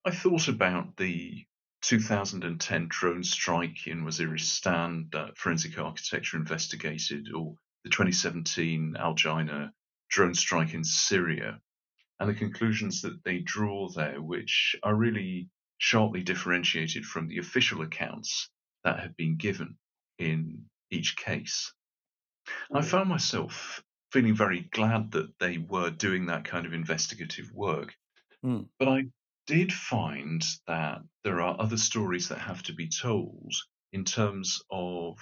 I thought about the 2010 drone strike in Waziristan that Forensic Architecture investigated, or the 2017 Al Jaina drone strike in Syria, and the conclusions that they draw there, which are really sharply differentiated from the official accounts that have been given in each case. I found myself feeling very glad that they were doing that kind of investigative work. Mm. But I did find that there are other stories that have to be told in terms of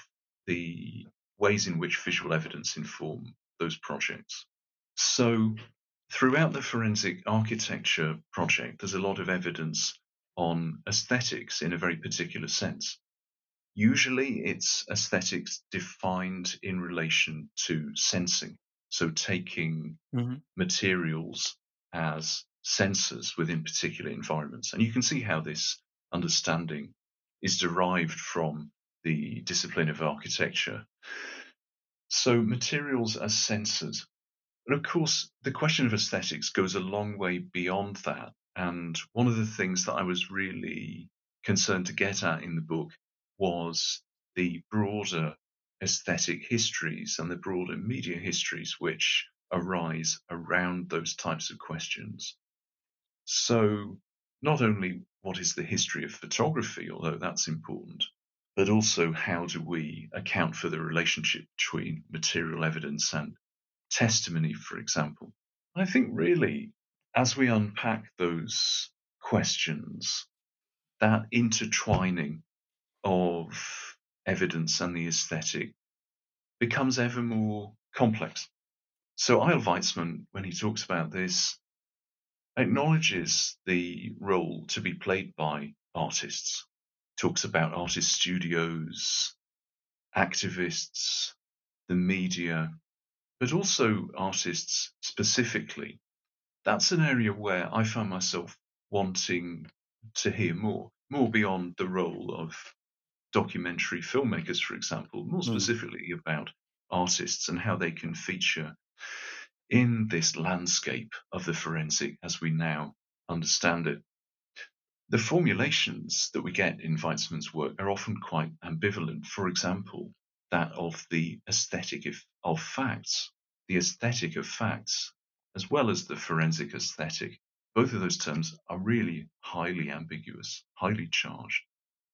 the ways in which visual evidence inform those projects. So, throughout the forensic architecture project, there's a lot of evidence on aesthetics in a very particular sense. Usually, it's aesthetics defined in relation to sensing. So, taking Mhm. materials as sensors within particular environments. And you can see how this understanding is derived from the discipline of architecture. So, materials as sensors. And of course, the question of aesthetics goes a long way beyond that. And one of the things that I was really concerned to get at in the book was the broader aesthetic histories and the broader media histories which arise around those types of questions. So, not only what is the history of photography, although that's important, but also how do we account for the relationship between material evidence and testimony, for example. I think really, as we unpack those questions, that intertwining of evidence and the aesthetic becomes ever more complex. So Eyal Weizman, when he talks about this, acknowledges the role to be played by artists, talks about artist studios, activists, the media, but also artists specifically. That's an area where I find myself wanting to hear more, more beyond the role of documentary filmmakers, for example, more Mm. specifically about artists and how they can feature in this landscape of the forensic as we now understand it. The formulations that we get in Weizman's work are often quite ambivalent. For example, that of the aesthetic of, facts, the aesthetic of facts, as well as the forensic aesthetic. Both of those terms are really highly ambiguous, highly charged,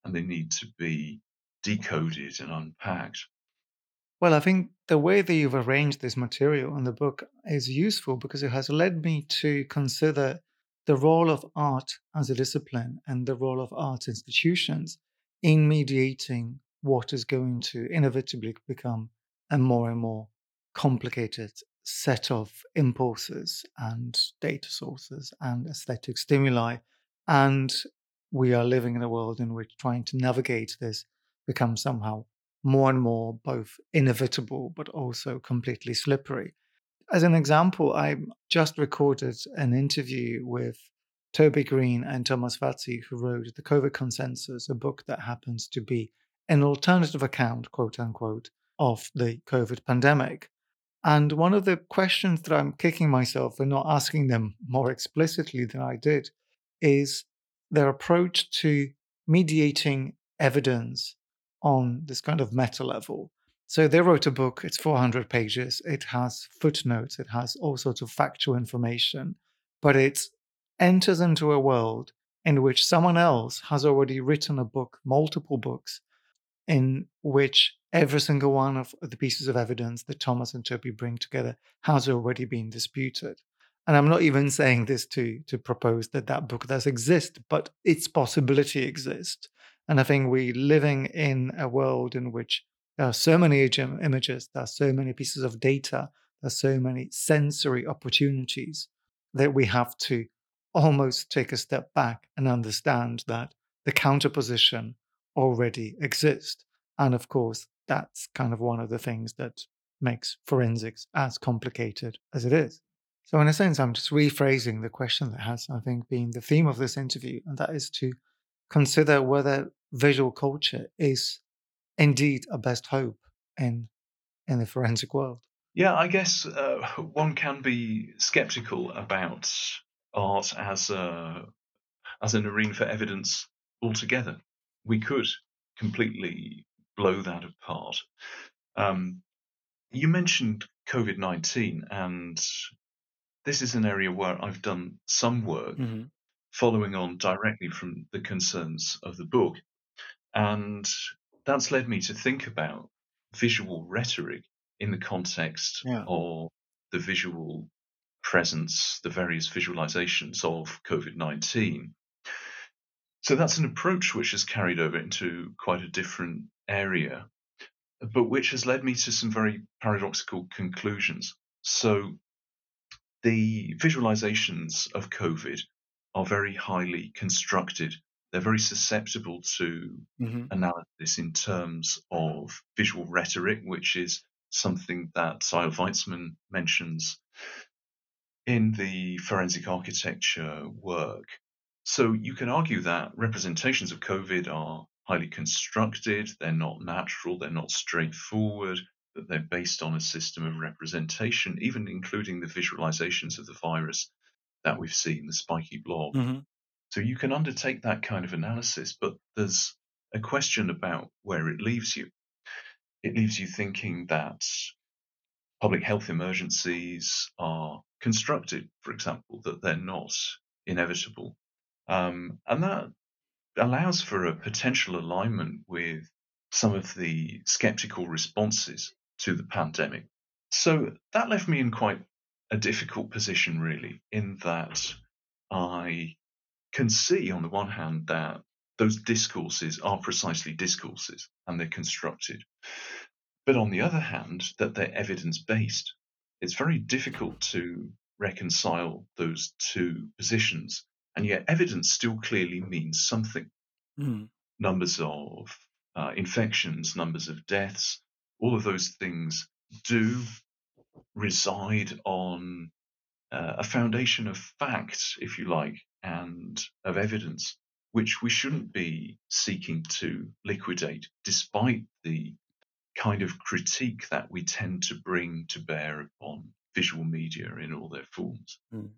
and they need to be decoded and unpacked. Well, I think the way that you've arranged this material in the book is useful because it has led me to consider the role of art as a discipline and the role of art institutions in mediating what is going to inevitably become a more and more complicated set of impulses and data sources and aesthetic stimuli. And we are living in a world in which trying to navigate this becomes somehow more and more both inevitable but also completely slippery. As an example, I just recorded an interview with Toby Green and Thomas Fazi, who wrote The COVID Consensus, a book that happens to be an alternative account, quote unquote, of the COVID pandemic. And one of the questions that I'm kicking myself for not asking them more explicitly than I did is their approach to mediating evidence on this kind of meta level. So they wrote a book, it's 400 pages, it has footnotes, it has all sorts of factual information, but it enters into a world in which someone else has already written a book, multiple books, in which every single one of the pieces of evidence that Thomas and Toby bring together has already been disputed. And I'm not even saying this to, to propose that that book does exist, but its possibility exists. And I think we're living in a world in which there are so many images, there are so many pieces of data, there are so many sensory opportunities that we have to almost take a step back and understand that the counterposition already exists. And of course, that's kind of one of the things that makes forensics as complicated as it is. So, in a sense, I'm just rephrasing the question that has, I think, been the theme of this interview, and that is to consider whether visual culture is indeed a best hope in in the forensic world. Yeah, I guess uh, <laughs> one can be skeptical about art as a as an arena for evidence altogether. We could completely blow that apart. Um, you mentioned COVID 19, and this is an area where I've done some work mm-hmm. following on directly from the concerns of the book. And that's led me to think about visual rhetoric in the context yeah. of the visual presence, the various visualizations of COVID 19. So that's an approach which has carried over into quite a different area, but which has led me to some very paradoxical conclusions. So the visualizations of COVID are very highly constructed. They're very susceptible to mm-hmm. analysis in terms of visual rhetoric, which is something that Eyal Weizman mentions in the forensic architecture work. So you can argue that representations of COVID are highly constructed, they're not natural, they're not straightforward, that they're based on a system of representation, even including the visualizations of the virus that we've seen, the spiky blob. Mm-hmm. So you can undertake that kind of analysis, but there's a question about where it leaves you. It leaves you thinking that public health emergencies are constructed, for example, that they're not inevitable. Um, and that allows for a potential alignment with some of the skeptical responses to the pandemic. So that left me in quite a difficult position, really, in that I can see, on the one hand, that those discourses are precisely discourses and they're constructed. But on the other hand, that they're evidence based. It's very difficult to reconcile those two positions. And yet, evidence still clearly means something. Mm. Numbers of uh, infections, numbers of deaths, all of those things do reside on uh, a foundation of facts, if you like, and of evidence, which we shouldn't be seeking to liquidate, despite the kind of critique that we tend to bring to bear upon visual media in all their forms. Mm.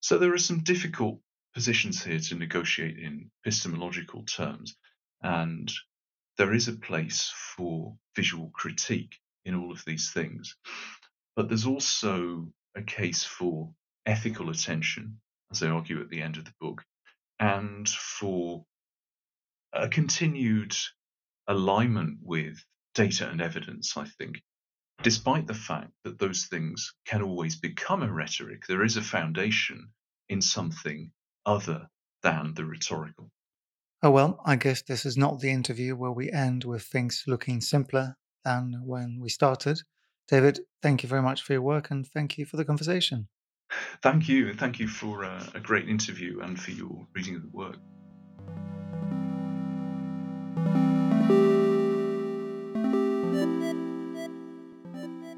So there are some difficult positions here to negotiate in epistemological terms, and there is a place for visual critique in all of these things. But there's also a case for ethical attention, as I argue at the end of the book, and for a continued alignment with data and evidence, I think. Despite the fact that those things can always become a rhetoric, there is a foundation in something other than the rhetorical. Oh, well, I guess this is not the interview where we end with things looking simpler than when we started. David, thank you very much for your work and thank you for the conversation. Thank you. And thank you for uh, a great interview and for your reading of the work.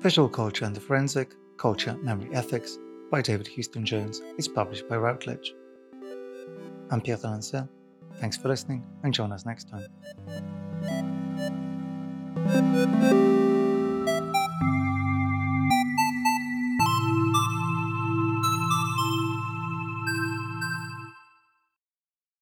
Visual Culture and the Forensic Culture, Memory, Ethics by David Houston Jones is published by Routledge. I'm Pierre d'Alancaisez. Thanks for listening and join us next time.